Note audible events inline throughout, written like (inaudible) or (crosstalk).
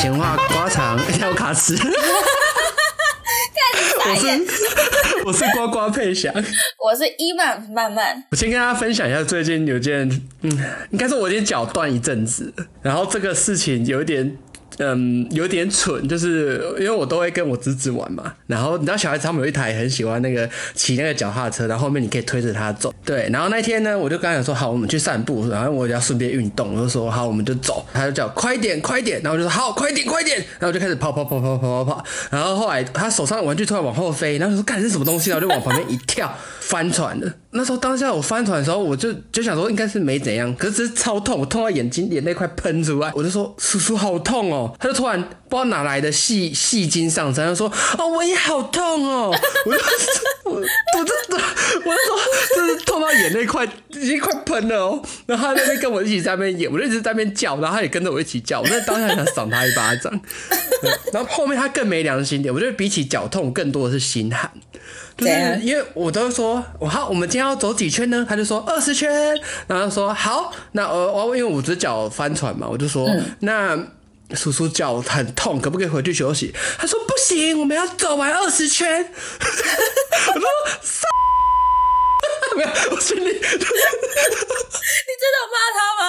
闲话瓜长，要卡词。(laughs) 我是 (laughs) 我是呱呱配翔，我是伊曼曼曼。我先跟大家分享一下，最近有件，嗯，应该说我已经脚断一阵子，然后这个事情有点。嗯，有点蠢，就是因为我都会跟我侄子玩嘛。然后你知道小孩子他们有一台很喜欢那个骑那个脚踏车，然后后面你可以推着他走。对，然后那天呢，我就跟他说好，我们去散步，然后我要顺便运动，我就说好，我们就走。他就叫快点，快点，然后我就说好，快点，快点，然后我就开始跑跑跑跑跑跑跑。然后后来他手上的玩具突然往后飞，然后说干是什么东西？然后就往旁边一跳，翻船了。那时候当下我翻船的时候，我就就想说应该是没怎样，可是只是超痛，我痛到眼睛眼泪快喷出来，我就说叔叔好痛哦。他就突然不知道哪来的细细筋上身，他说哦我也好痛哦。(laughs) 我就我我真的我就说就是痛到眼泪快已经快喷了哦。然后他那边跟我一起在那边演，我就一直在那边叫，然后他也跟着我一起叫。我在当下想赏他一巴掌。然后后面他更没良心点，我觉得比起脚痛更多的是心寒。就是因为我都说，我好，我们今天要走几圈呢？他就说二十圈，然后说好，那呃，我因为我只脚翻船嘛，我就说那叔叔脚很痛，可不可以回去休息？他说不行，我们要走完二十圈。(laughs) 我说 (laughs) 没有，我心里，(laughs) 你真的骂他吗？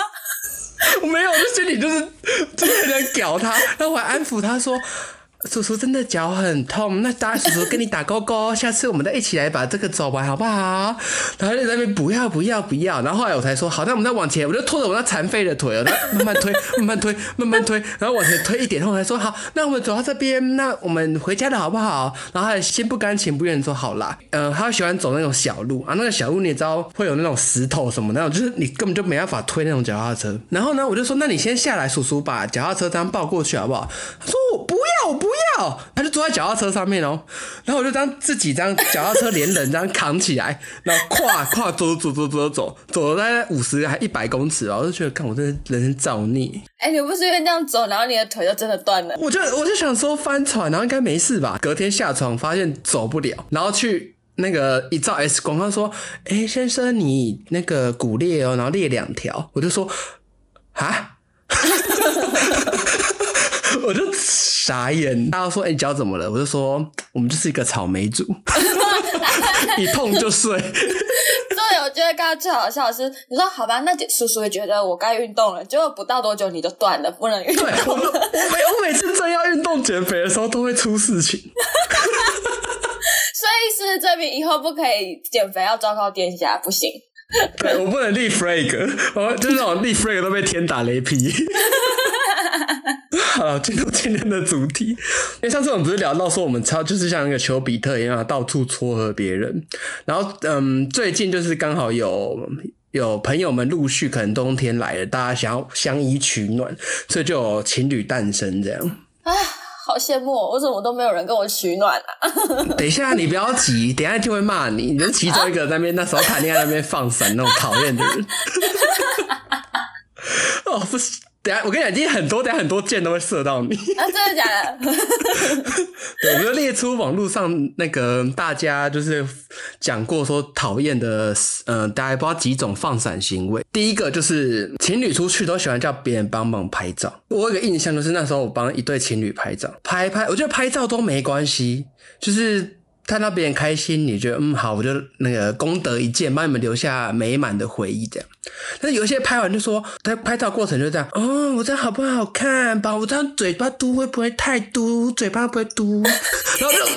我没有，我心里就是就是在屌他，然后我还安抚他说。叔叔真的脚很痛，(laughs) 那大叔叔跟你打勾勾，下次我们再一起来把这个走完好不好？然后在那边不要不要不要，然后后来我才说好，那我们再往前，我就拖着我那残废的腿，慢慢推，(laughs) 慢慢推，慢慢推，然后往前推一点，后来说好，那我们走到这边，那我们回家了好不好？然后他心不甘情不愿说好啦，嗯，他喜欢走那种小路啊，那个小路你也知道会有那种石头什么那种，就是你根本就没办法推那种脚踏车。然后呢，我就说那你先下来，叔叔把脚踏车这样抱过去好不好？他说我不要，我不。不要，他就坐在脚踏车上面哦，然后我就当自己这样脚踏车连人这样扛起来，然后跨 (laughs) 跨走走走走走走了大概五十还一百公尺吧，我就觉得看我这人生造孽。哎，你不是因为这样走，然后你的腿就真的断了？我就我就想说翻船，然后应该没事吧？隔天下床发现走不了，然后去那个一照 X 光，他说：“哎，先生，你那个骨裂哦，然后裂两条。”我就说：“啊。” (laughs) 我就傻眼，大家说：“哎，脚怎么了？”我就说：“我们就是一个草莓族，(laughs) 一碰就碎。”对，我觉得刚刚最好笑的是，你说好吧，那叔叔也觉得我该运动了，结果不到多久你就断了，不能运动。对，我每我每次真要运动减肥的时候都会出事情。所以是证明以后不可以减肥，要昭告天下，不行。对我不能立 flag，我就是那种立 flag 都被天打雷劈。(laughs) 好，进入今天的主题。因为上次我们不是聊到说，我们超就是像那个丘比特一样，到处撮合别人。然后，嗯，最近就是刚好有有朋友们陆续，可能冬天来了，大家想要相依取暖，所以就有情侣诞生这样。啊，好羡慕！我怎么都没有人跟我取暖啊？等一下，你不要急，等下就会骂你。你是其中一个在那边那时候谈恋爱那边放闪那种讨厌的人。(laughs) 哦，不是。等下，我跟你讲，今天很多，等下很多箭都会射到你。(laughs) 啊，真的假的？(laughs) 对，我们就列出网络上那个大家就是讲过说讨厌的，嗯，大概不知道几种放闪行为。第一个就是情侣出去都喜欢叫别人帮忙拍照。我有个印象就是那时候我帮一对情侣拍照，拍拍，我觉得拍照都没关系，就是。看到别人开心，你觉得嗯好，我就那个功德一件，帮你们留下美满的回忆这样。但是有一些拍完就说，他拍照过程就这样，哦，我这样好不好看？吧，我这样嘴巴嘟会不会太嘟？嘴巴不会嘟，(laughs) 然后就这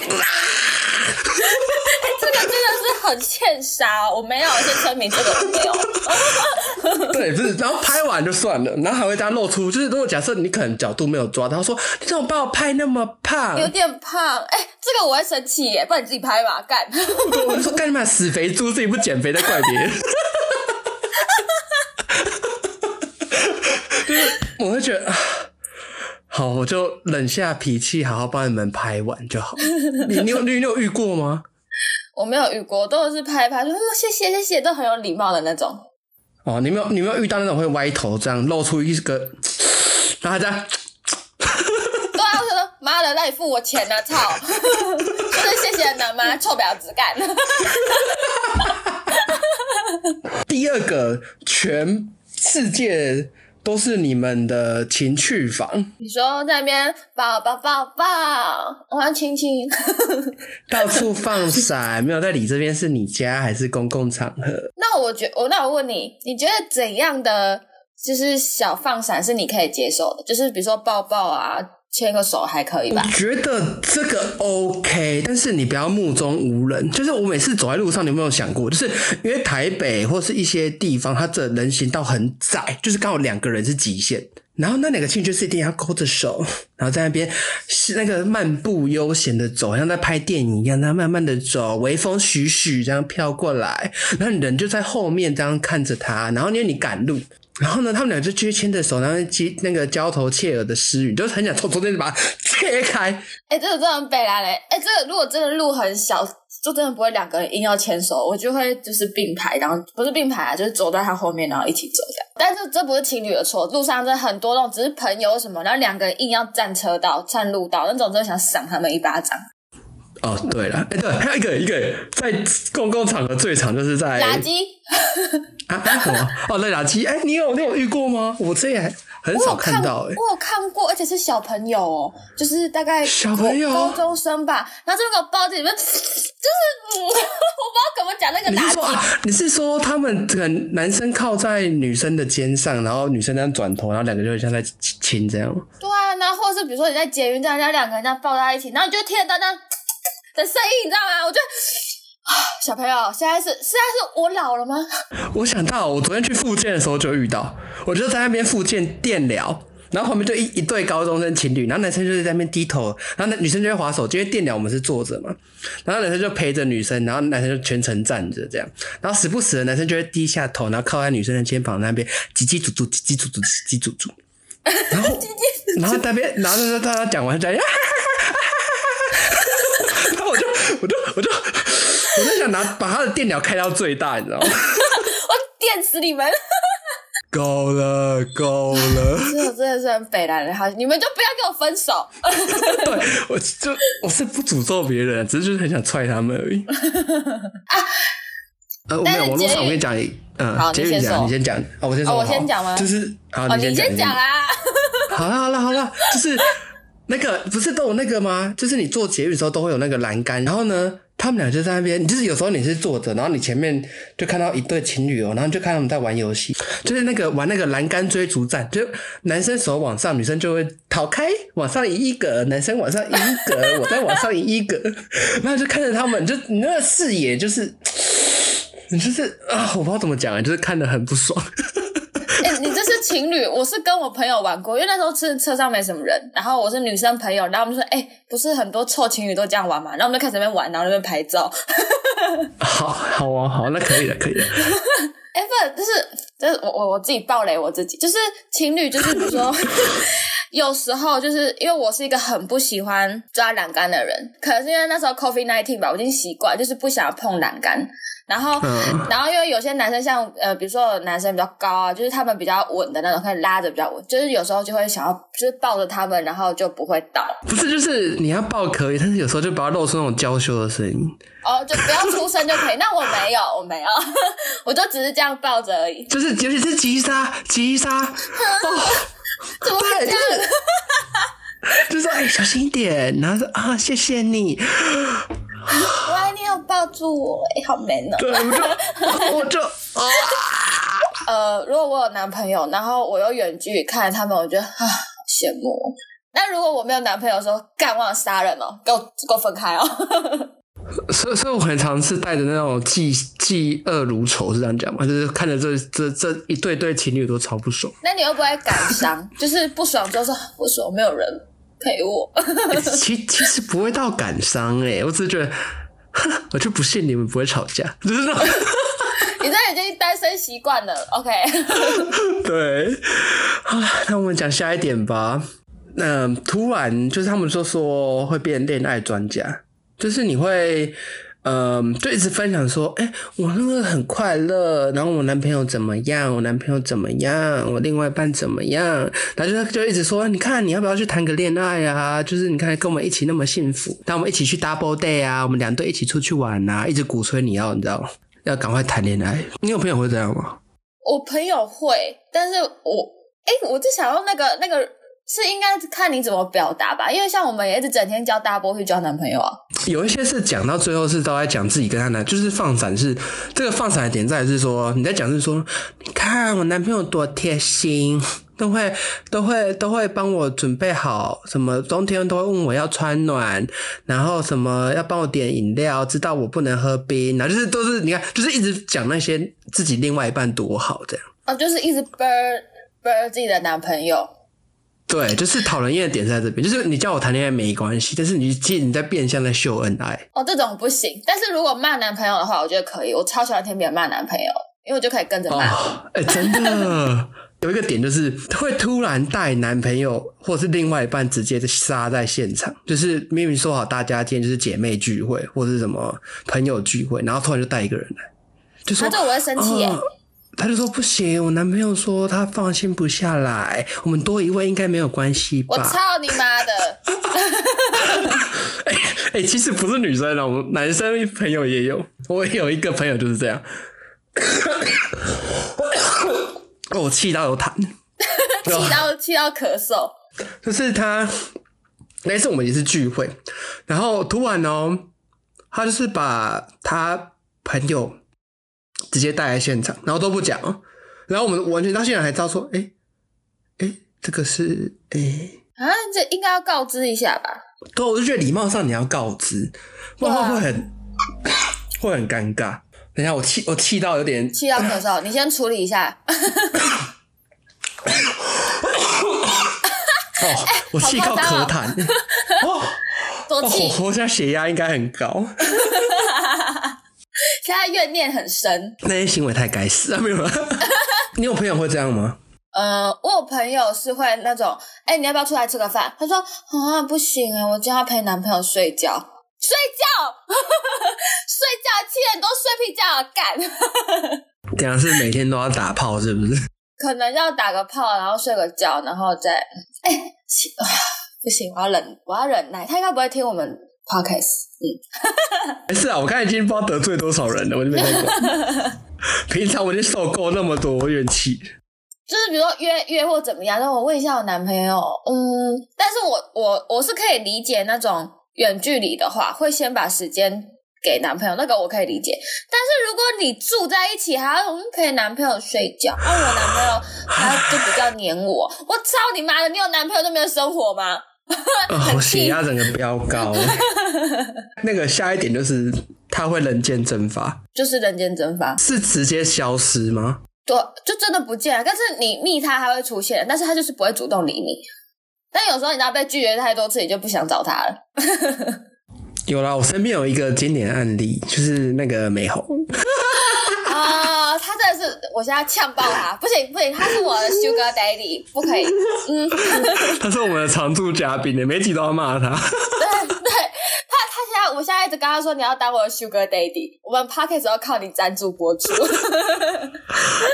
个真的是。很欠杀，我没有先声明这个没有。对，不是，然后拍完就算了，然后还会这样露出，就是如果假设你可能角度没有抓，他说你怎么把我拍那么胖？有点胖，哎，这个我会生气耶，不然你自己拍吧，干。我就说干嘛死肥猪自己不减肥在怪别人。(laughs) (laughs) 就是我会觉得，(sighs) 好，我就冷下脾气，好好帮你们拍完就好。(laughs) 你你有你有遇过吗？我没有遇过，都是拍拍说谢谢谢谢，都很有礼貌的那种。哦，你没有你没有遇到那种会歪头这样露出一个，(tsk) 然后这样。(laughs) 对啊，我说妈的，那你付我钱呢？操！就是谢谢呢妈，臭婊子干。第二个，全世界都是你们的情趣房，你说在那边抱抱抱抱，我要亲亲。(laughs) 到处放闪，没有在你这边是你家还是公共场合？那我觉我那我问你，你觉得怎样的就是小放闪是你可以接受的？就是比如说抱抱啊，牵个手还可以吧？我觉得这个 OK，但是你不要目中无人。就是我每次走在路上，你有没有想过？就是因为台北或是一些地方，它的人行道很窄，就是刚好两个人是极限。然后那两个情侣就是一定要勾着手，(laughs) 然后在那边是那个漫步悠闲的走，像在拍电影一样，这样慢慢的走，微风徐徐这样飘过来，然后人就在后面这样看着他，然后因为你赶路。然后呢，他们俩就继续牵着手，然后接那个交头切耳的私语，就是很想从中间把它切开。哎、这个真的很北来嘞！哎、这个如果真的路很小，就真的不会两个人硬要牵手，我就会就是并排，然后不是并排啊，就是走在他后面，然后一起走这样。但是这不是情侣的错，路上真的很多那种只是朋友什么，然后两个人硬要占车道、占路道，那种真的想赏他们一巴掌。哦，对了，哎，对，还有一个一个在公共场合最常就是在垃圾，(laughs) 啊啊什么？哦，那垃圾，哎，你有你有遇过吗？我这也很少看到，哎，我有看过，而且是小朋友哦，就是大概小朋友高高中生吧，然后就给我抱在里面，就是嗯，(laughs) 我不知道怎么讲那个垃圾。你是说啊？你是说他们这个男生靠在女生的肩上，然后女生这样转头，然后两个就很像在亲这样吗？对啊，然后或者是比如说你在捷运站，人家两个人这样抱在一起，然后你就听得到那样的声音，你知道吗？我就啊，小朋友，现在是现在是我老了吗？(laughs) 我想到，我昨天去复健的时候就遇到，我就在那边复健电疗，然后旁边就一一对高中生情侣，然后男生就是在那边低头，然后那女生就会划手机，因为电疗我们是坐着嘛，然后男生就陪着女生，然后男生就全程站着这样，然后时不时的男生就会低下头，然后靠在女生的肩膀那边叽叽嘟嘟叽叽嘟嘟叽叽喳喳，(laughs) 然后然后那边然后那他他讲完就讲，然 (laughs) 后我就我就我就想拿把他的电疗开到最大，你知道吗？(laughs) 我电死你们！够了，够了。这真的是很北蓝的，好，你们就不要跟我分手。(laughs) 对，我就我是不诅咒别人，只是就是很想踹他们而已。(laughs) 啊呃，我没有，但是网络上我跟你讲，嗯，好结语讲，你先说你先讲，哦，我先说，哦我先讲吗就是好，你先讲。啊！好了，好了，好了，就是那个不是都有那个吗？就是你做节育的时候都会有那个栏杆，然后呢，他们俩就在那边，就是有时候你是坐着，然后你前面就看到一对情侣哦，然后就看他们在玩游戏，就是那个玩那个栏杆追逐战，就男生手往上，女生就会逃开，往上移一格，男生往上移一格，我再往上移一格，(laughs) 然后就看着他们，就你那个视野就是。你 (sniffs) 就是啊，我不知道怎么讲啊，就是看得很不爽。情侣，我是跟我朋友玩过，因为那时候车车上没什么人，然后我是女生朋友，然后我们就说，哎、不是很多臭情侣都这样玩嘛，然后我们就开始那边玩，然后那边拍照。(laughs) 好好啊，好，那可以了，可以了。哎、不，就是就是我我我自己暴雷我自己，就是情侣，就是比如说，有时候就是因为我是一个很不喜欢抓栏杆的人，可能是因为那时候 COVID nineteen 吧，我已经习惯，就是不想碰栏杆。然后，嗯 (laughs) 然后因为有些男生像呃，比如说男生比较高啊，就是他们比较稳的那种，可以拉着比较稳，就是有时候就会想要就是抱着他们，然后就不会倒。不是，就是你要抱可以，但是有时候就不要露出那种娇羞的声音。哦，就不要出声就可以。那我没有，我没有，(laughs) 我就只是这样抱着而已。就是尤其是急刹，急刹，哦，(laughs) 怎么会这样？就说哎、小心一点，然后说啊谢谢你，哇，你有抱住我，哎、好 man 哦。对，我就我就啊，(laughs) 呃，如果我有男朋友，然后我又远距离看着他们，我觉得啊，好羡慕哦。那如果我没有男朋友的时候，干忘了杀人哦，给我给我分开哦。所以所以我很常是带着那种嫉嫉恶如仇，是这样讲吗？就是看着这这这一对对情侣都超不爽。那你会不会感伤？就是不爽之后说为什么没有人陪我？(laughs) 其其实不会到感伤哎、我只是觉得，我就不信你们不会吵架，(laughs) 就是那种。你这已经单身习惯了，OK？(laughs) 对，好了，那我们讲下一点吧。那、突然就是他们说说会变恋爱专家，就是你会，嗯、就一直分享说，哎、我那个很快乐，然后我男朋友怎么样，我男朋友怎么样，我另外一半怎么样，然后就就一直说，你看你要不要去谈个恋爱啊？就是你看跟我们一起那么幸福，那我们一起去 double day 啊，我们两队一起出去玩啊，一直鼓吹你要，你知道吗？要赶快谈恋爱。你有朋友会这样吗？我朋友会，但是我哎，我就想用那个那个是应该看你怎么表达吧，因为像我们也一直整天教大波去交男朋友啊。有一些是讲到最后是都在讲自己跟他男，就是放闪是这个放闪的点在是说你在讲是说，你看我男朋友多贴心。(laughs) 都会都会都会帮我准备好，什么冬天都会问我要穿暖，然后什么要帮我点饮料，知道我不能喝冰，然后就是都是你看，就是一直讲那些自己另外一半多好这样。哦，就是一直啵啵自己的男朋友。对，就是讨人厌的点在这边，就是你叫我谈恋爱没关系，但是你其实你在变相在秀恩爱。哦，这种不行。但是如果骂男朋友的话，我觉得可以。我超喜欢听别人骂男朋友，因为我就可以跟着骂。哎，真的。有一个点就是会突然带男朋友或是另外一半直接杀在现场，就是明明说好大家今天就是姐妹聚会或是什么朋友聚会，然后突然就带一个人来，就说他就我会生气耶，他就说不行，我男朋友说他放心不下来，我们多一位应该没有关系吧？我操你妈的！(laughs) 哎哎，其实不是女生的，我们男生朋友也有，我有一个朋友就是这样。我 (laughs) 气到有痰，气到气到咳嗽。就是他那次我们也是聚会，然后突然哦，他就是把他朋友直接带来现场，然后都不讲，然后我们完全到现场还知道说，哎哎，这个是哎啊，这应该要告知一下吧？对，我就觉得礼貌上你要告知，不然会很会很尴尬。等下，我气我气到有点气到咳嗽，你先处理一下。(laughs) 哦，我气到咳痰。哦，多气！我现在血压应该很高。现在怨念很深。那些行为太该死啊！没有了。(laughs) 你有朋友会这样吗？呃，我有朋友是会那种，哎，你要不要出来吃个饭？他说啊，不行啊，我今天要陪男朋友睡觉。睡觉，睡觉，(laughs) 七点多睡屁觉干。(laughs) 这样是每天都要打炮，是不是？可能要打个炮，然后睡个觉，然后再哎，不行，我要忍，我要忍耐。他应该不会听我们 podcast。嗯，(laughs) 没事啊，我刚才已经不知道得罪多少人了，我就没在管。(laughs) 平常我就受够那么多怨气。就是比如说约约或怎么样，那我问一下我男朋友，嗯，但是我我我是可以理解那种。远距离的话，会先把时间给男朋友，那个我可以理解。但是如果你住在一起，还要陪男朋友睡觉，那我男朋友他就比较黏我。我操你妈的！你有男朋友都没有生活吗？(laughs) 我血压整个飙高。(laughs) 那个下一点就是他会人间蒸发，就是人间蒸发，是直接消失吗？对，就真的不见了。但是你密他，他会出现，但是他就是不会主动理你。但有时候你知道被拒绝太多次，你就不想找他了。(laughs) 有啦，我身边有一个经典案例，就是那个美红。啊，他真的是，我现在呛爆他，不行不行，他是我的 Sugar Daddy，(laughs) 不可以。嗯，(laughs) 他是我们的常驻嘉宾，每集都要骂他。(laughs) 对对，他他现在，我现在一直跟他说，你要当我的 Sugar Daddy，我们 Podcast 要靠你赞助播出。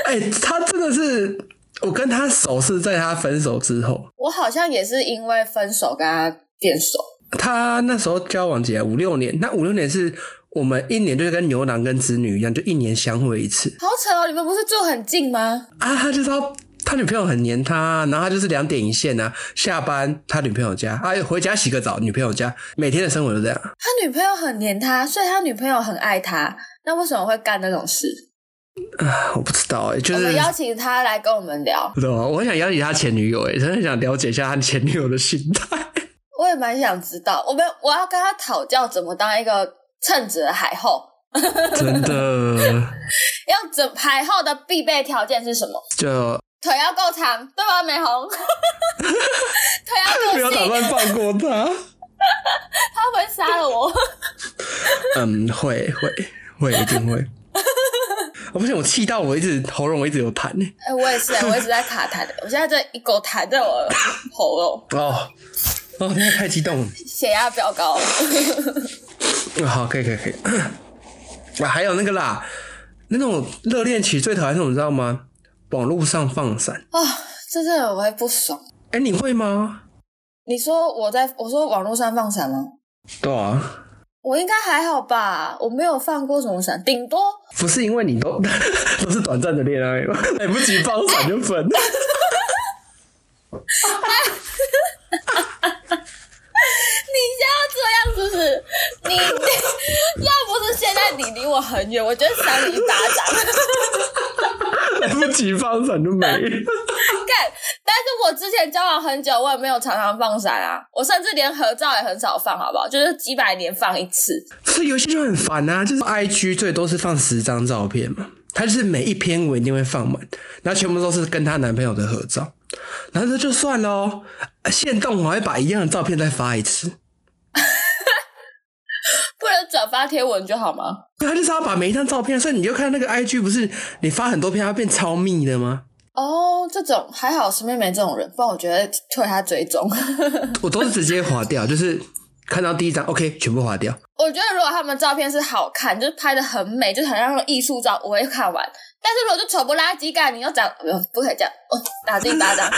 哎，他真的是。我跟他熟是在他分手之后，我好像也是因为分手跟他变熟。他那时候交往几年？五六年。那五六年是我们一年就是跟牛郎跟织女一样，就一年相会一次。好扯哦！你们不是住很近吗？啊，他就说他女朋友很黏他，然后他就是两点一线啊，下班他女朋友家，啊回家洗个澡，女朋友家，每天的生活都这样。他女朋友很黏他，所以他女朋友很爱他。那为什么会干那种事？啊，我不知道哎，就是邀请他来跟我们聊，对吧？我很想邀请他前女友，哎，真的想了解一下他前女友的心态。我也蛮想知道，我们我要跟他讨教怎么当一个称职的海后。真的，(laughs) 要整海后的必备条件是什么？就腿要够长，对吧？美红，(laughs) 腿要够没有打算放过他，(laughs) 他会杀了我。嗯，会会会，一定会。我不行，我气到我一直喉咙我一直有痰呢。哎，我也是，我一直在卡痰的。我现在这一口痰在我喉咙。哦哦，现在太激动了，血压飙高。好，可以，可以，可以。那还有那个啦，那种热恋期最讨厌那种，你知道吗？网络上放闪啊，真的我会不爽。哎，你会吗？你说我在我说网络上放闪吗？对啊。我应该还好吧？我没有放过什么闪，顶多不是因为你都 (laughs) 都是短暂的恋爱，来不及放闪就分。(laughs) 是不是？你, (laughs) 要不是现在你离我很远，我觉得你一巴掌。来不及放伞就没。(laughs) 干，但是我之前交往很久，我也没有常常放伞啊。我甚至连合照也很少放，好不好？就是几百年放一次。所以有些就很烦啊，就是 IG 最多是放十张照片嘛，他就是每一篇我一定会放满，然后全部都是跟她男朋友的合照。然后就算喽，现动我会把一样的照片再发一次。转发贴文就好吗？他就是要把每一张照片，所以你就看那个 I G 不是你发很多篇，它变超密的吗？哦，这种还好，身边没这种人，不然我觉得退他追踪。(laughs) 我都是直接划掉，就是看到第一张 OK 全部划掉。我觉得如果他们照片是好看，就是拍的很美，就是很像那种艺术照，我会看完。但是如果就丑不拉几感，你又讲呃不可以这样，哦，打自己巴掌。(laughs)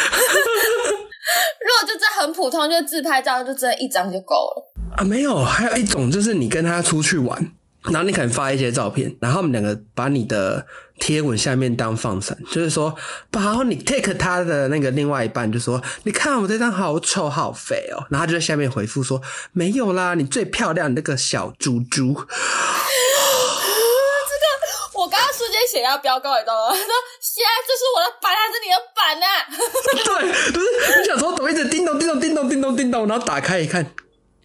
(laughs) 如果就这很普通，就自拍照，就真的一张就够了。啊，没有，还有一种就是你跟他出去玩，然后你可能发一些照片，然后我们两个把你的贴文下面当放闪，就是说，然后你 take 他的那个另外一半就说，你看我这张好丑好肥哦，然后他就在下面回复说，没有啦，你最漂亮那个小猪猪。(laughs) 瞬间血压飙高，你知道吗？他说：“现在这是我的板还是你的板呢、啊？” (laughs) 对，不是你想说怎么一直叮咚叮咚叮咚叮咚叮咚，然后打开一看，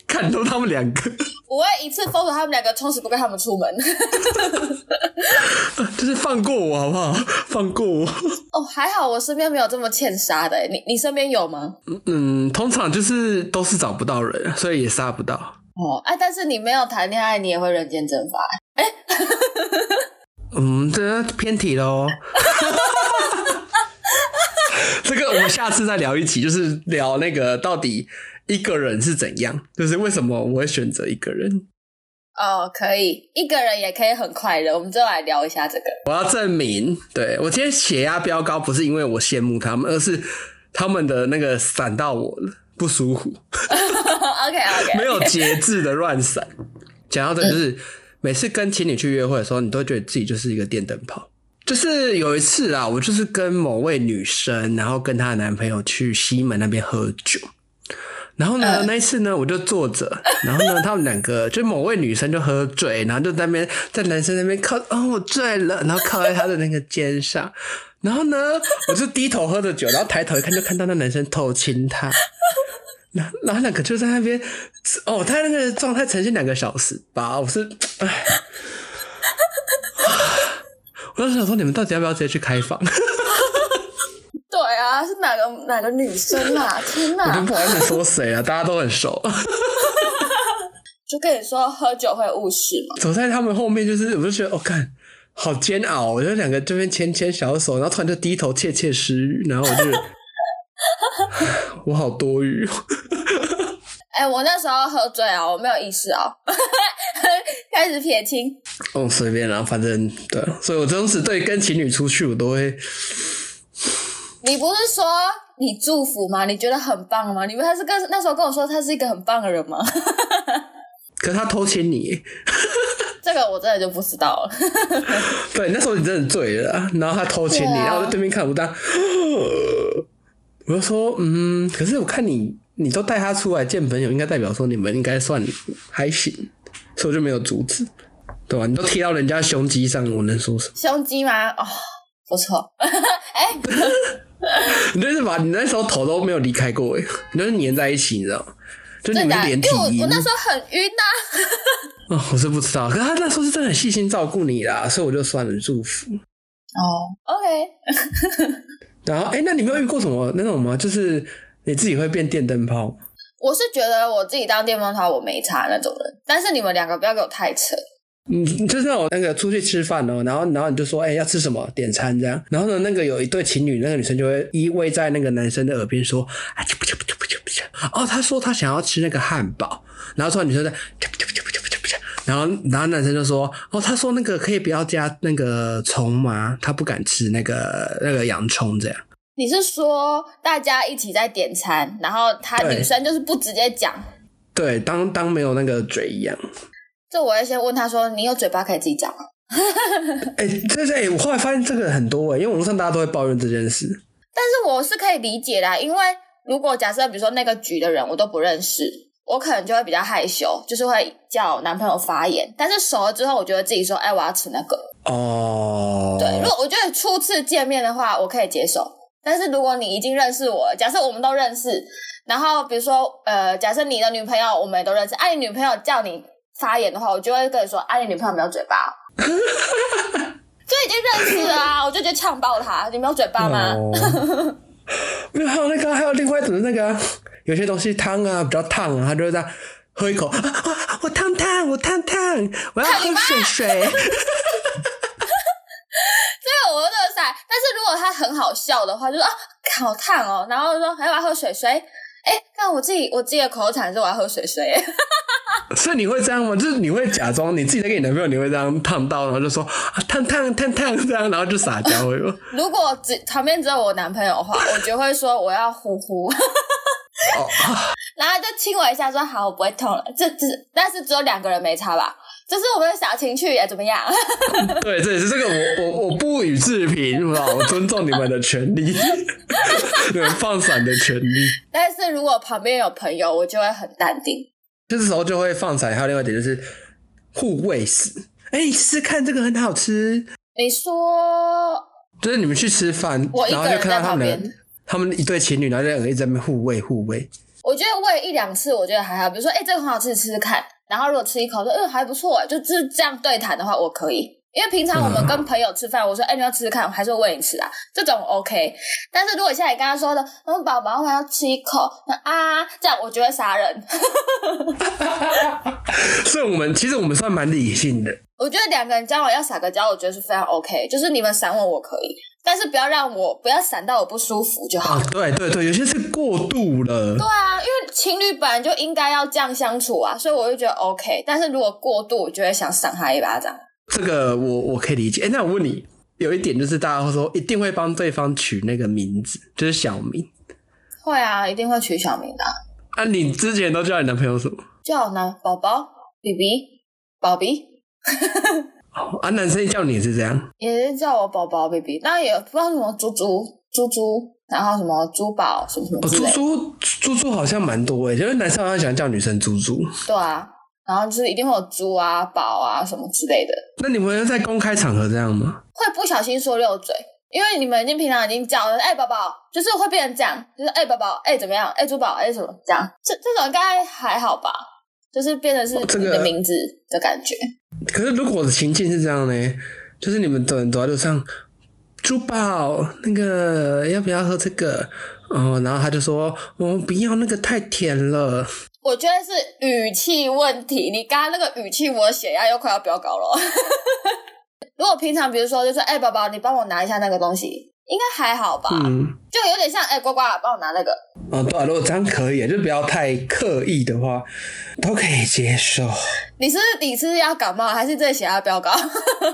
看到他们两个，我会一次封锁他们两个，从此不跟他们出门。(laughs) 就是放过我好不好？(laughs) 放过我。哦，还好我身边没有这么欠杀的，你你身边有吗？嗯，通常就是都是找不到人，所以也杀不到。哦，哎，但是你没有谈恋爱，你也会人间蒸发。哎，嗯，这偏题喽。(laughs) 这个我们下次再聊一期，就是聊那个到底一个人是怎样，就是为什么我会选择一个人。哦，可以，一个人也可以很快乐。我们就来聊一下这个。我要证明，对我今天血压飙高，不是因为我羡慕他们，而是他们的那个闪到我了，不舒服。(laughs) OK OK，没有节制的乱闪。讲到这个，就是每次跟情侣去约会的时候，你都会觉得自己就是一个电灯泡。就是有一次啊，我就是跟某位女生，然后跟她的男朋友去西门那边喝酒。然后呢，那一次呢，我就坐着，(laughs) 然后呢，他们两个就某位女生就喝醉，然后就在那边在男生那边靠，哦，我醉了，然后靠在他的那个肩上，然后呢，我就低头喝着酒，然后抬头一看，就看到那男生偷亲她。然后然后两个就在那边，哦，他那个状态呈现两个小时吧，我是，哎，我当时想说，你们到底要不要直接去开房？(laughs) 对啊，是哪个哪个女生啊？天我就哪！不好意思说谁啊，大家都很熟。(laughs) 就跟你说，喝酒会误事嘛。走在他们后面，就是我就觉得，哦，看好煎熬，我就两个这边牵牵小手，然后突然就低头窃窃私语，然后我就，(laughs) 我好多余哦。(laughs) 哎、我那时候喝醉啊，我没有意识哦，(laughs) 开始撇清。哦，随便啦，反正对，所以我当时对跟情侣出去，我都会。你不是说你祝福吗？你觉得很棒吗？你不他是跟那时候跟我说他是一个很棒的人吗？(laughs) 可是他偷亲你，这个我真的就不知道了。对，那时候你真的醉了啊，然后他偷亲你，啊然后我在对面看，我当，(gasps) 我就说，嗯，可是我看你，你都带他出来见朋友，应该代表说你们应该算还行，所以我就没有阻止，对吧？你都贴到人家胸肌上，我能说什么？胸肌吗？哦，不错。(laughs) 哎、(laughs) 你就是把你那时候头都没有离开过，哎，你都是粘在一起，你知道吗？就你们是连体婴因为我我那时候很晕呐、(laughs) 哦，我是不知道，可是他那时候是真的很细心照顾你啦，所以我就算了，祝福。哦，OK，然后，哎、那你没有遇过什么那种吗？就是你自己会变电灯泡？我是觉得我自己当电灯泡我没差那种人，但是你们两个不要给我太扯。嗯，就是那种那个出去吃饭哦，然后然后你就说，哎、要吃什么点餐这样，然后呢，那个有一对情侣，那个女生就会依偎在那个男生的耳边说，啊，不不不不不不，哦，他说他想要吃那个汉堡，然后突然女生在，不不，然后然后男生就说，哦，他说那个可以不要加那个葱吗？他不敢吃那个那个洋葱这样。你是说大家一起在点餐，然后他女生就是不直接讲，对，当当没有那个嘴一样。这我要先问他说：“你有嘴巴可以自己讲吗 (laughs) 哎、这是哎、我后来发现这个很多哎、因为网络上大家都会抱怨这件事。？”但是我是可以理解的啊，因为如果假设比如说那个局的人我都不认识，我可能就会比较害羞，就是会叫男朋友发言。但是熟了之后，我觉得自己说，哎，我要吃那个。哦，对，如果我觉得初次见面的话，我可以接受。但是如果你已经认识我，假设我们都认识，然后比如说，呃，假设你的女朋友我们也都认识，啊，你女朋友叫你发言的话，我就会跟你说，啊，你女朋友没有嘴巴，(laughs) 就已经认识啊，我就直接呛爆他，你没有嘴巴吗？(laughs) 没有，还有那个，还有另外一种那个，有些东西汤啊比较烫啊，他就会这样喝一口，啊啊，我烫烫，我烫烫，我要喝水水。(laughs) 这个我热塞，但是如果他很好笑的话，就说啊好烫哦，然后说还要喝水水，哎，但我自己我自己的口产是我要喝水水，(laughs) 所以你会这样吗？就是你会假装你自己在跟你男朋友，你会这样烫到，然后就说啊烫烫烫烫这样，然后就撒娇？(laughs) 如果只旁边只有我男朋友的话，我就会说我要呼呼，(laughs) 然后就亲我一下，说好我不会痛了，这只但是只有两个人没差吧。这是我们的小情趣也怎么样？(laughs) 对，这也是这个我我我不予置评，是吧？我尊重你们的权利，(laughs) 对放闪的权利。但是如果旁边有朋友，我就会很淡定。这时候就会放闪。还有另外一点就是互喂食。哎，你试试看，这个很好吃。你说，就是你们去吃饭，然后就看到他们，他们一对情侣，然后两个一直在那边互喂互喂。我觉得喂一两次，我觉得还好。比如说，哎，这个很好吃，吃吃看。然后如果吃一口说，嗯，还不错，就是这样对谈的话，我可以。因为平常我们跟朋友吃饭，我说，哎，你要吃吃看，我还是会喂你吃啊，这种 OK。但是如果现在你跟他说的，嗯，宝宝，我要吃一口，啊，这样我就会杀人。(laughs) 所以，我们其实我们算蛮理性的。(laughs) 我觉得两个人交往要撒个娇，我觉得是非常 OK。就是你们闪我，我可以。但是不要让我不要闪到我不舒服就好。对对对，有些是过度了。对啊，因为情侣本来就应该要这样相处啊，所以我就觉得 OK。但是如果过度，我就会想赏他一巴掌。这个我我可以理解。哎，那我问你，有一点就是大家会说一定会帮对方取那个名字，就是小名。会啊，一定会取小名的。啊，你之前都叫你男朋友什么？叫男宝宝，BB，宝比。啊，男生叫你是这样，也是叫我宝宝 baby，那也不知道什么猪猪猪猪，然后什么珠宝什么什么猪猪猪猪好像蛮多诶，因为男生好像喜欢叫女生猪猪。对啊，然后就是一定会有猪啊宝啊什么之类的。那你们在公开场合这样吗？会不小心说溜嘴，因为你们已经平常已经叫了，哎宝宝，就是会变成这样，就是哎宝宝，哎怎么样，哎珠宝，哎什么这样，这这种应该还好吧？就是变成是你的名字的感觉。可是如果我的情境是这样呢？就是你们走走在路上，珠宝那个要不要喝这个？哦，然后他就说：“我不要那个太甜了。”我觉得是语气问题。你刚刚那个语气，我血压又快要飙高了。(laughs) 如果平常比如说，就说：“哎，宝宝，你帮我拿一下那个东西。”应该还好吧，就有点像哎，呱呱，帮我拿那个。嗯，对，啊如果这样可以，就不要太刻意的话，都可以接受。你是你是要感冒，还是这血压飙高？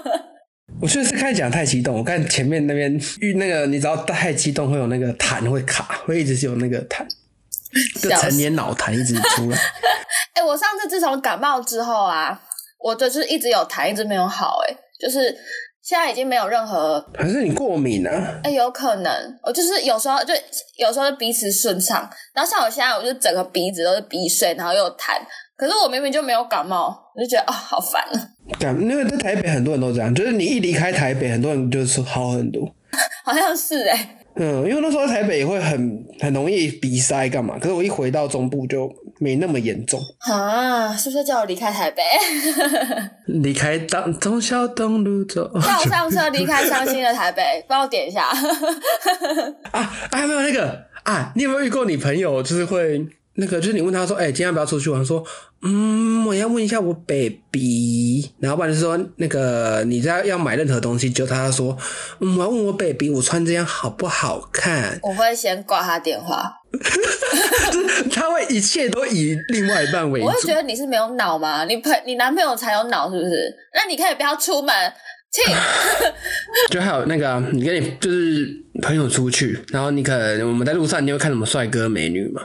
(laughs) 我确实开始讲太激动，我看前面那边遇那个，你知道太激动会有那个痰会卡，会一直是有那个痰，就成年脑痰一直出来。(laughs) 哎，我上次自从感冒之后啊，我就是一直有痰，一直没有好，哎，就是。现在已经没有任何，还是你过敏啊？哎，有可能，我就是有时候就有时候鼻子顺畅，然后像我现在，我就整个鼻子都是鼻水，然后又痰。可是我明明就没有感冒，我就觉得啊，好烦啊！感，因为在台北很多人都这样，就是你一离开台北，很多人就是好很多。(laughs) 好像是哎。嗯，因为那时候在台北也会很很容易鼻塞干嘛？可是我一回到中部就没那么严重啊！是不是叫我离开台北？(laughs) 离开当中小东路走，叫我上车离开伤心的台北，帮我点一下。(laughs) 啊，还有没有那个啊？你有没有遇过你朋友就是会？那个就是你问他说，哎，今天要不要出去玩？说，嗯，我要问一下我 baby。然后不然就说，那个你在要买任何东西，就他说，嗯，我要问我 baby，我穿这样好不好看？我会先挂他电话。(laughs) 他会一切都以另外一半为主。我会觉得你是没有脑吗？你朋你男朋友才有脑是不是？那你可以不要出门。(laughs) 就还有那个，你跟你就是朋友出去，然后你可能我们在路上，你会看什么帅哥美女嘛？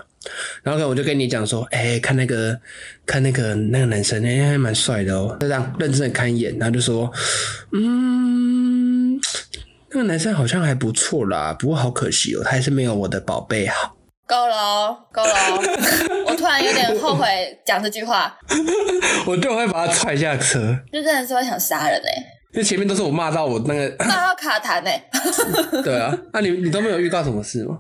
然后我就跟你讲说，哎，看那个，看那个那个男生，哎，还蛮帅的哦。就这样认真的看一眼，然后就说，嗯，那个男生好像还不错啦，不过好可惜哦，他还是没有我的宝贝好。够了，够了，(laughs) 我突然有点后悔讲这句话，(laughs) 我就会把他踹下车，就真的是会想杀人哎、因为前面都是我骂到我那个，那要卡痰哎、(laughs) 对啊，那、你你都没有遇到什么事吗？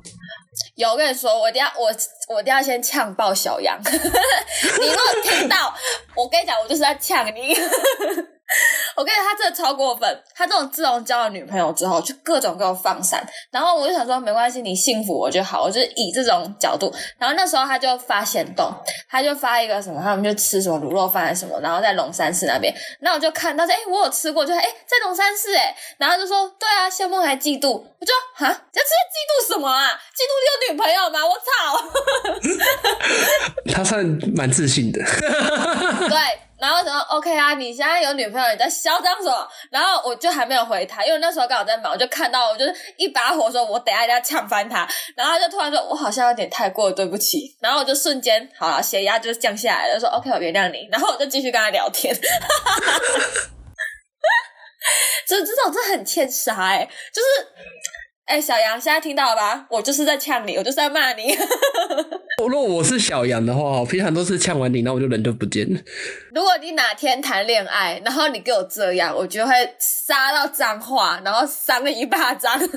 有，我跟你说，我一定要我我一定要先呛爆小杨。(laughs) 你如果听到，我跟你讲，我就是在呛你。(laughs) 我跟你讲，他真的超过分。他这种自从交了女朋友之后，就各种给我放闪。然后我就想说，没关系，你幸福我就好。我就是以这种角度。然后那时候他就发现动，他就发一个什么，他们就吃什么卤肉饭什么，然后在龙山寺那边。那我就看到说，哎、我有吃过，就哎、在龙山寺哎，然后就说，对啊，羡慕还嫉妒。我就哈，这是嫉妒什么啊？嫉妒你有女朋友吗？我操！(laughs) 他算蛮自信的，(laughs) 对，然后什么 OK 啊，你现在有女朋友，你在嚣张什么？然后我就还没有回他，因为那时候刚好在忙，我就看到我就是一把火说，我等下一定要呛翻他。然后他就突然说，我好像有点太过，对不起。然后我就瞬间好了，血压就降下来了，就说 OK，我原谅你。然后我就继续跟他聊天。(laughs) 这这种真的很欠杀哎、就是哎、小杨现在听到了吧？我就是在呛你，我就是在骂你。(laughs) 如果我是小杨的话，我平常都是呛完你，然后我就人就不见了。如果你哪天谈恋爱，然后你给我这样，我就会杀到脏话，然后扇你一巴掌。(laughs) 然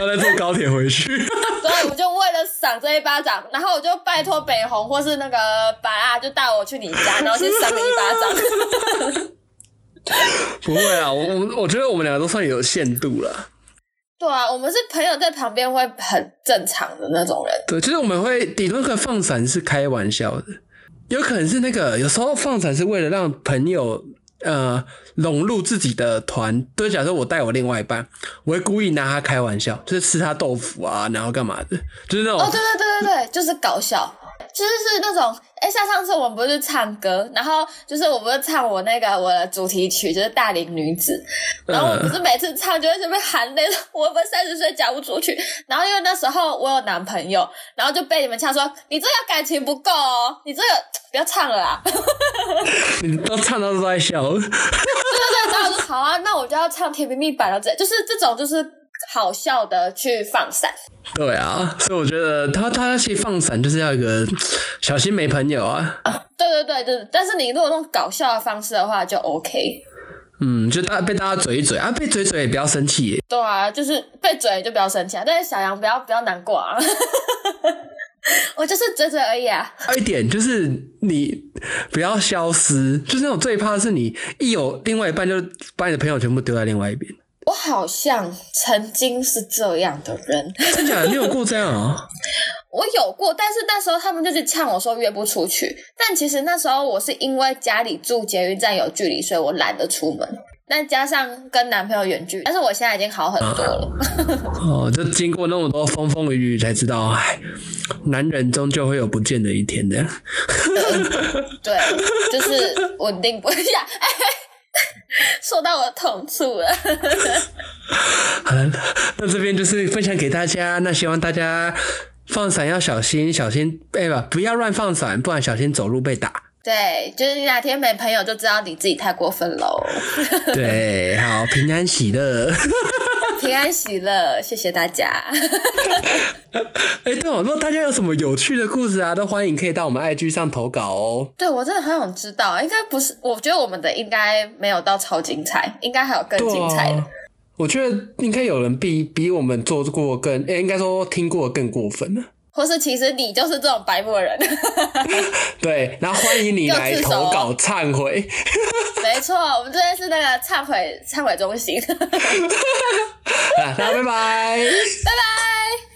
后再坐高铁回去。(laughs) 所以我就为了赏这一巴掌，然后我就拜托北红或是那个白啊，就带我去你家，然后去扇你一巴掌。不会啊，我我我觉得我们两个都算有限度了。对啊，我们是朋友在旁边会很正常的那种人。对，就是我们会顶多个放闪是开玩笑的，有可能是那个有时候放闪是为了让朋友呃融入自己的团。对，假设我带我另外一半，我会故意拿他开玩笑，就是吃他豆腐啊，然后干嘛的，就是那种、哦，对对对对对，就是搞笑，就是是那种，哎，像上次我们不是唱歌，然后就是我不是唱我那个我的主题曲，就是《大龄女子》，然后我不是每次唱就会这边含泪，我们三十岁讲不出去，然后因为那时候我有男朋友，然后就被你们呛说你这个感情不够哦，你这个不要唱了啦，对 (laughs) 对你都唱到都在笑。对，然后我说好啊，那我就要唱甜蜜蜜版了，这就是这种就是好笑的去放闪。对啊，所以我觉得他他其实放闪就是要一个小心没朋友啊。啊对对对对，但是你如果用搞笑的方式的话，就 OK。嗯，就大被大家嘴一嘴啊，被嘴嘴也不要生气耶。对啊，就是被嘴就不要生气啊，但是小杨不要不要难过啊。(laughs) 我就是嘴嘴而已啊。还有一点就是你不要消失，就是那种最怕的是你一有另外一半，就把你的朋友全部丢在另外一边。我好像曾经是这样的人，(laughs) 真假的？你有过这样啊？我有过，但是那时候他们就是呛我说约不出去，但其实那时候我是因为家里住捷运站有距离，所以我懒得出门。那加上跟男朋友远距离，但是我现在已经好很多了。哦，就经过那么多风风雨雨才知道，哎，男人终究会有不见的一天的。(laughs) 对，就是稳定不 (laughs) 下。哎，说到我的痛处了。(laughs) 好了，那这边就是分享给大家，那希望大家放伞要小心，小心，哎不，不要乱放伞，不然小心走路被打。对，就是你哪天没朋友，就知道你自己太过分喽。(laughs) 对，好，平安喜乐。平安喜乐，谢谢大家。(laughs) 哎，对哦，如果大家有什么有趣的故事啊，都欢迎可以到我们 IG 上投稿哦。对我真的很想知道，应该不是，我觉得我们的应该没有到超精彩，应该还有更精彩的。我觉得应该有人比比我们做过更，哎，应该说听过更过分了。或是其实你就是这种白目的人，(laughs) 对，然后欢迎你来投稿忏悔。(laughs) 没错，我们这边是那个忏悔忏悔中心，(laughs) 拜啊，大家拜拜。拜。